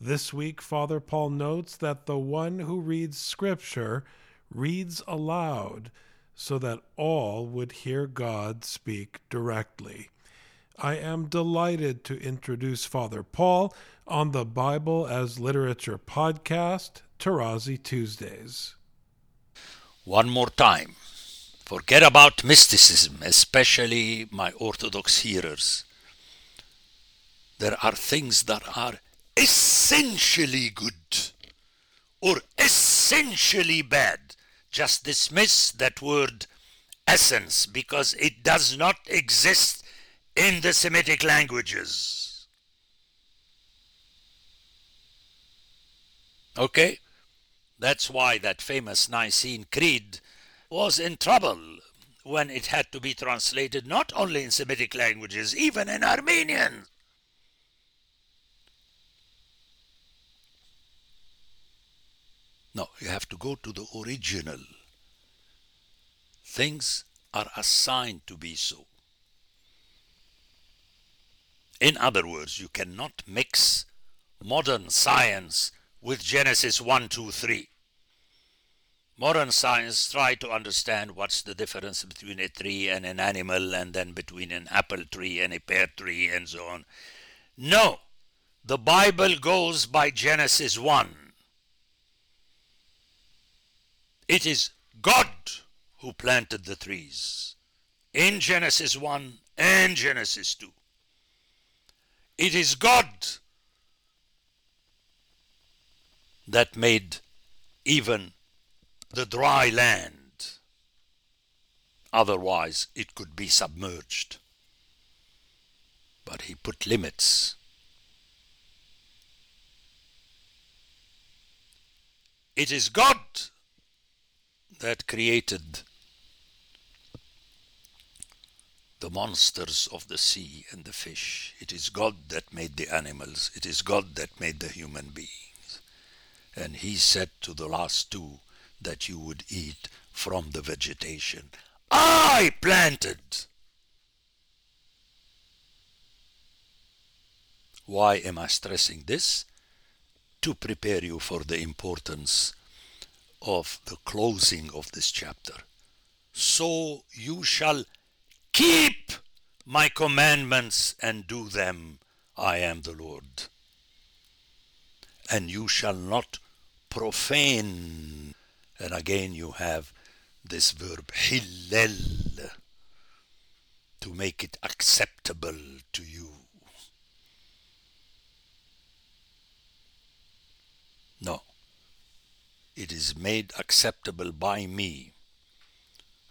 This week, Father Paul notes that the one who reads Scripture reads aloud so that all would hear God speak directly. I am delighted to introduce Father Paul on the Bible as Literature podcast, Tarazi Tuesdays. One more time. Forget about mysticism, especially my Orthodox hearers. There are things that are essentially good or essentially bad. Just dismiss that word essence because it does not exist in the Semitic languages. Okay? That's why that famous Nicene Creed was in trouble when it had to be translated not only in Semitic languages, even in Armenian. No, you have to go to the original. Things are assigned to be so. In other words, you cannot mix modern science with Genesis 1, 2, 3. Modern science try to understand what's the difference between a tree and an animal and then between an apple tree and a pear tree and so on. No, the Bible goes by Genesis 1. It is God who planted the trees in Genesis 1 and Genesis 2. It is God that made even the dry land. Otherwise, it could be submerged. But he put limits. It is God that created the monsters of the sea and the fish. It is God that made the animals. It is God that made the human beings. And he said to the last two that you would eat from the vegetation I planted. Why am I stressing this? To prepare you for the importance of the closing of this chapter. So you shall keep my commandments and do them. I am the Lord. And you shall not profane. And again you have this verb hillel to make it acceptable to you. No it is made acceptable by me.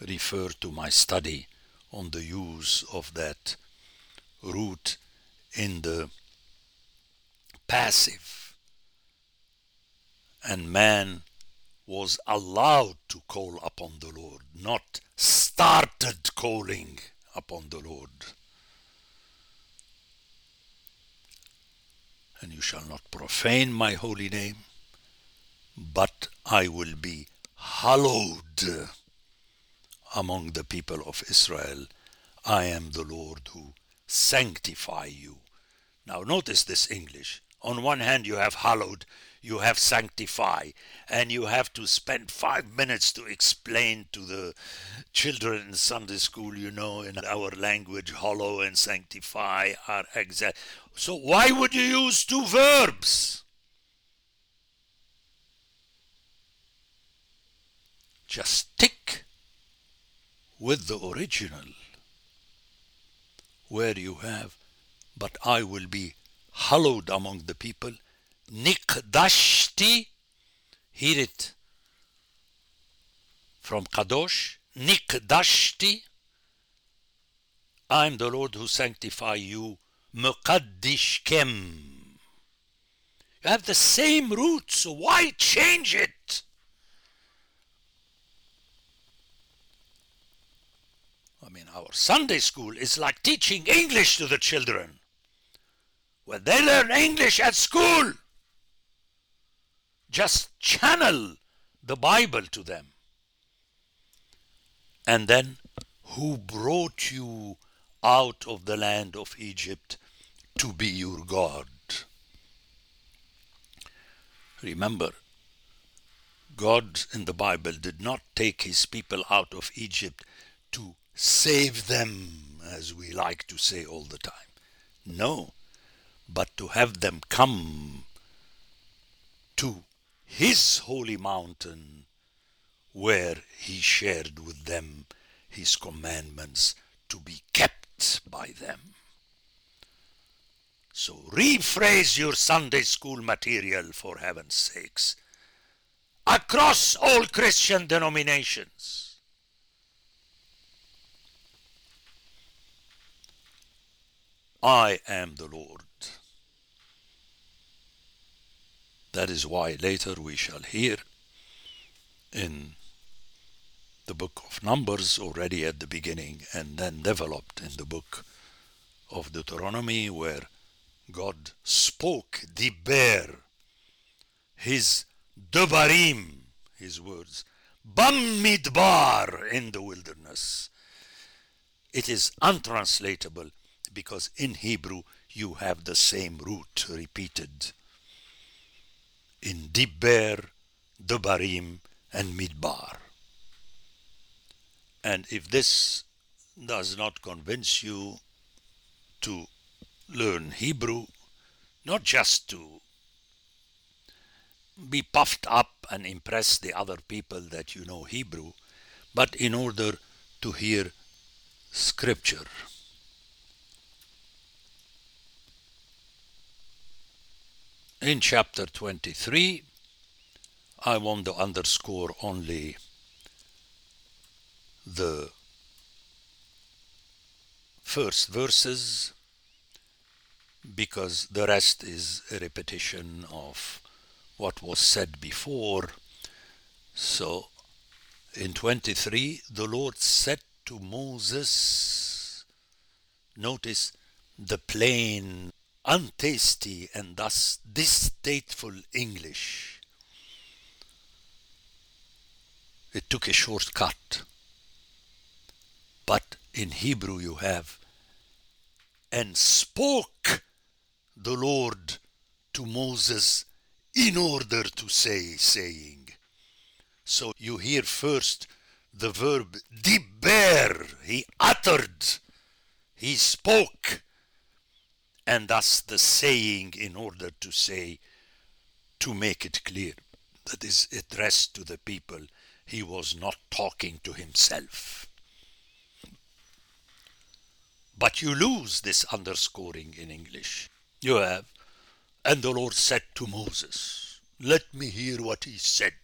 Refer to my study on the use of that root in the passive. And man was allowed to call upon the Lord, not started calling upon the Lord. And you shall not profane my holy name but I will be hallowed among the people of Israel. I am the Lord who sanctify you. Now notice this English. On one hand you have hallowed, you have sanctify, and you have to spend five minutes to explain to the children in Sunday school, you know, in our language, hollow and sanctify are exact. So why would you use two verbs? Just stick with the original. Where you have but I will be hallowed among the people. Nikdashti hear it from kadosh. Nikdashti I'm the Lord who sanctify you. Muqaddishkem. You have the same root, so why change it? I mean, our Sunday school is like teaching English to the children. When they learn English at school, just channel the Bible to them. And then, who brought you out of the land of Egypt to be your God? Remember, God in the Bible did not take his people out of Egypt to save them, as we like to say all the time. No, but to have them come to his holy mountain where he shared with them his commandments to be kept by them. So rephrase your Sunday school material for heaven's sakes across all Christian denominations. I am the Lord. That is why later we shall hear in the book of Numbers already at the beginning and then developed in the book of Deuteronomy where God spoke the bear, his Devarim, his words, Bamidbar in the wilderness. It is untranslatable because in Hebrew you have the same root repeated in Dibber, Devarim, and Midbar. And if this does not convince you to learn Hebrew, not just to be puffed up and impress the other people that you know Hebrew, but in order to hear Scripture. In chapter 23, I want to underscore only the first verses because the rest is a repetition of what was said before. So in 23, the Lord said to Moses, notice the plain untasty and thus distasteful English. It took a short cut. But in Hebrew you have, and spoke the Lord to Moses in order to say, saying. So you hear first the verb diber, he uttered, he spoke and thus the saying in order to say, to make it clear that is addressed to the people, he was not talking to himself. But you lose this underscoring in English. You have, and the Lord said to Moses, Let me hear what he said.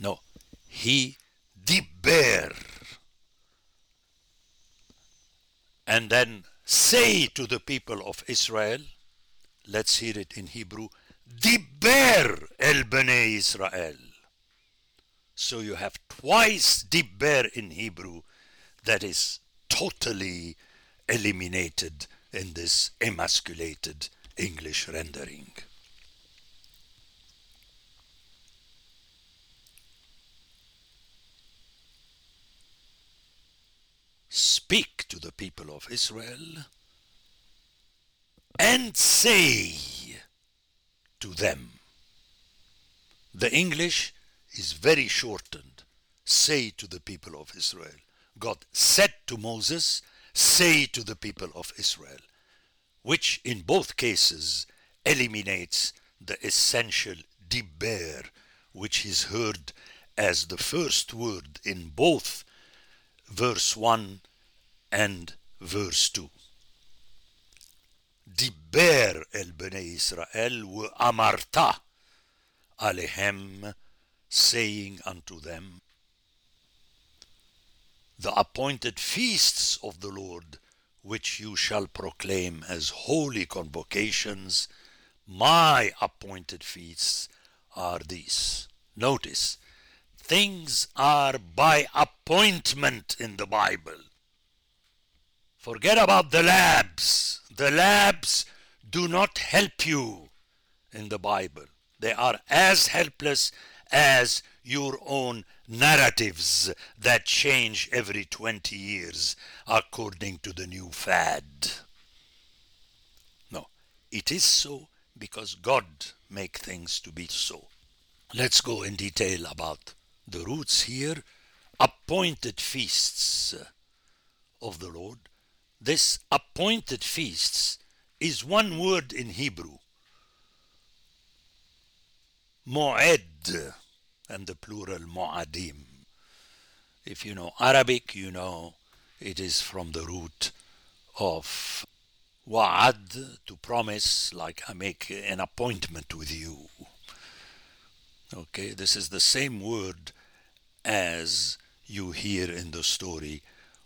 No, he diber. And then say to the people of Israel, let's hear it in Hebrew, Diber el Bnei Israel. So you have twice Diber in Hebrew that is totally eliminated in this emasculated English rendering. Speak to the people of Israel and say to them. The English is very shortened. Say to the people of Israel. God said to Moses, say to the people of Israel, which in both cases eliminates the essential diber, which is heard as the first word in both verse 1 and verse 2. דיבר אל בני ישראל ואמרת עליהם, saying unto them, The appointed feasts of the Lord, which you shall proclaim as holy convocations, My appointed feasts are these. Notice, things are by appointment in the Bible. Forget about the labs. The labs do not help you in the Bible. They are as helpless as your own narratives that change every 20 years according to the new fad. No, it is so because God make things to be so. Let's go in detail about the roots here. Appointed feasts of the Lord. This appointed feasts is one word in Hebrew. Mu'ed and the plural mu'adim. If you know Arabic, you know it is from the root of wa'ad, to promise, like I make an appointment with you. Okay, this is the same word as you hear in the story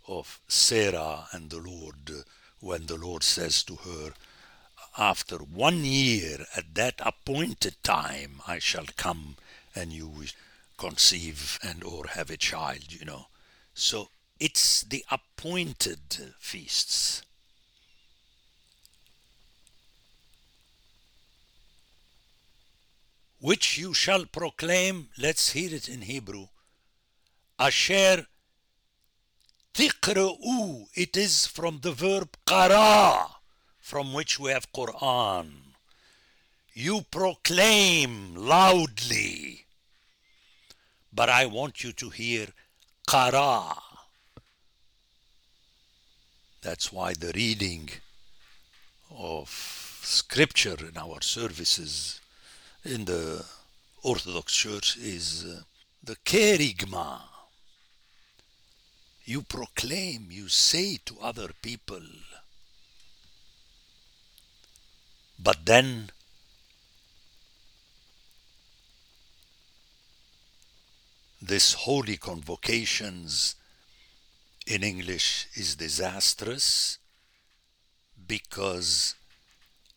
of Sarah and the Lord when the Lord says to her, After one year at that appointed time I shall come and you will conceive and or have a child, you know. So it's the appointed feasts. Which you shall proclaim, let's hear it in Hebrew, Asher tikra'u. It is from the verb qara, from which we have Quran. You proclaim loudly. But I want you to hear qara. That's why the reading of scripture in our services in the Orthodox Church is uh, the kerygma you proclaim, you say to other people. But then this holy convocations in English is disastrous because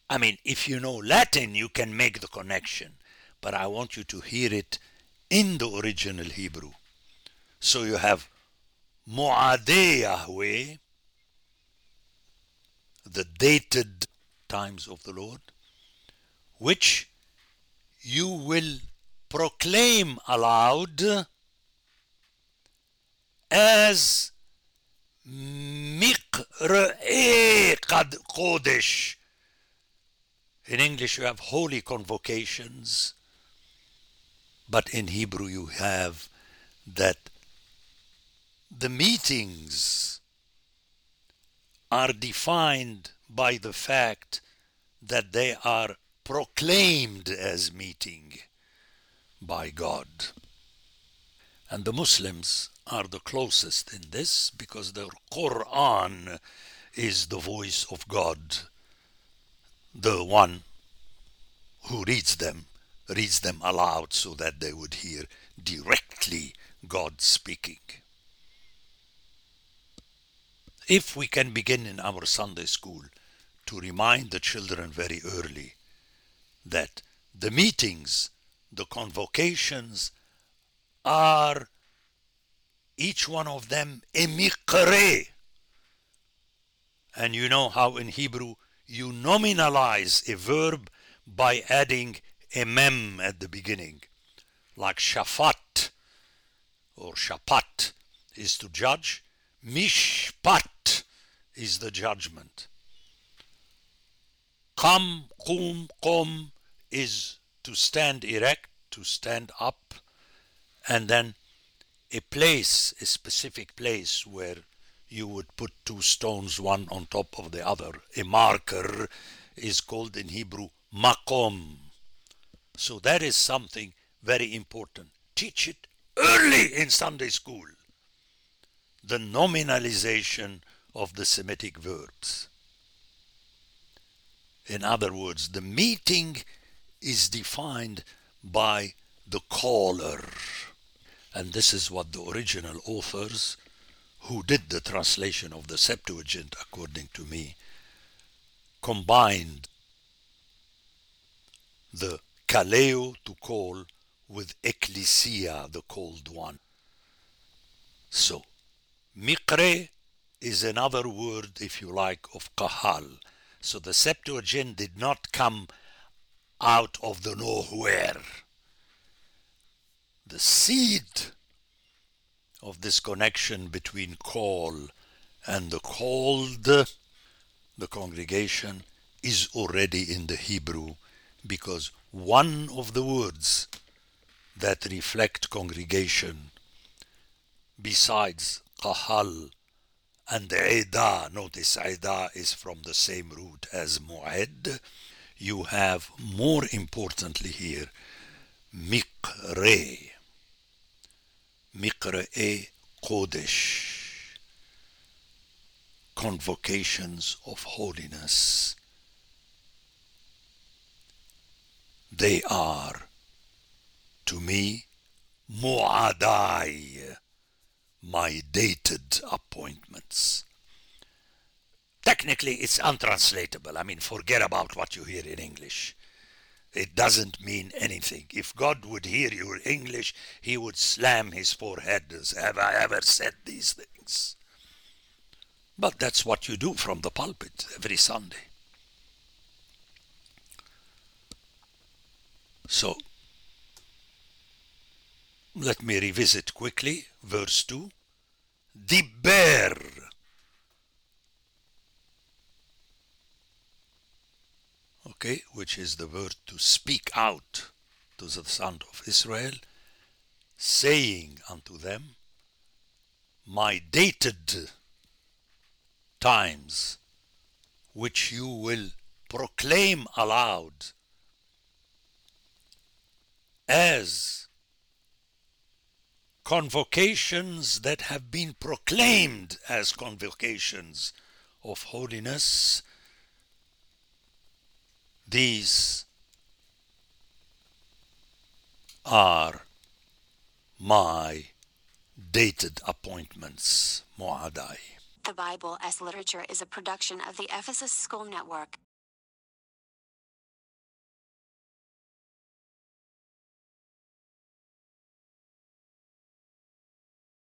I mean if you know Latin you can make the connection but I want you to hear it in the original Hebrew so you have Yahweh, the dated times of the Lord, which you will proclaim aloud as Miqre'e Qad Kodesh. In English you have holy convocations, but in Hebrew you have that the meetings are defined by the fact that they are proclaimed as meeting by God. And the Muslims are the closest in this because the Quran is the voice of God. The one who reads them reads them aloud so that they would hear directly God speaking. If we can begin in our Sunday school to remind the children very early that the meetings, the convocations are each one of them a mikre. And you know how in Hebrew you nominalize a verb by adding a mem at the beginning, like shafat or shapat is to judge, Mishpat is the judgment. Qam, kum, qom is to stand erect, to stand up, and then a place, a specific place where you would put two stones one on top of the other. A marker is called in Hebrew makom. So that is something very important. Teach it early in Sunday school the nominalization of the Semitic verbs. In other words, the meeting is defined by the caller. And this is what the original authors, who did the translation of the Septuagint, according to me, combined the kaleo to call with ecclesia, the called one. So, mikre is another word, if you like, of kahal. So the Septuagint did not come out of the nowhere. The seed of this connection between call and the called, the congregation, is already in the Hebrew because one of the words that reflect congregation besides kahal and ida notice ida is from the same root as mu'ed you have more importantly here mikre mikre kodesh. Convocations of holiness. They are to me mu'adai my dated appointments. Technically, it's untranslatable. I mean, forget about what you hear in English. It doesn't mean anything. If God would hear your English, he would slam his forehead. as Have I ever said these things? But that's what you do from the pulpit every Sunday. So, let me revisit quickly verse 2. Diber. Okay, which is the word to speak out to the son of Israel, saying unto them, My dated times which you will proclaim aloud as convocations that have been proclaimed as convocations of holiness, these are my dated appointments, Mu'adai. The Bible as Literature is a production of the Ephesus School Network.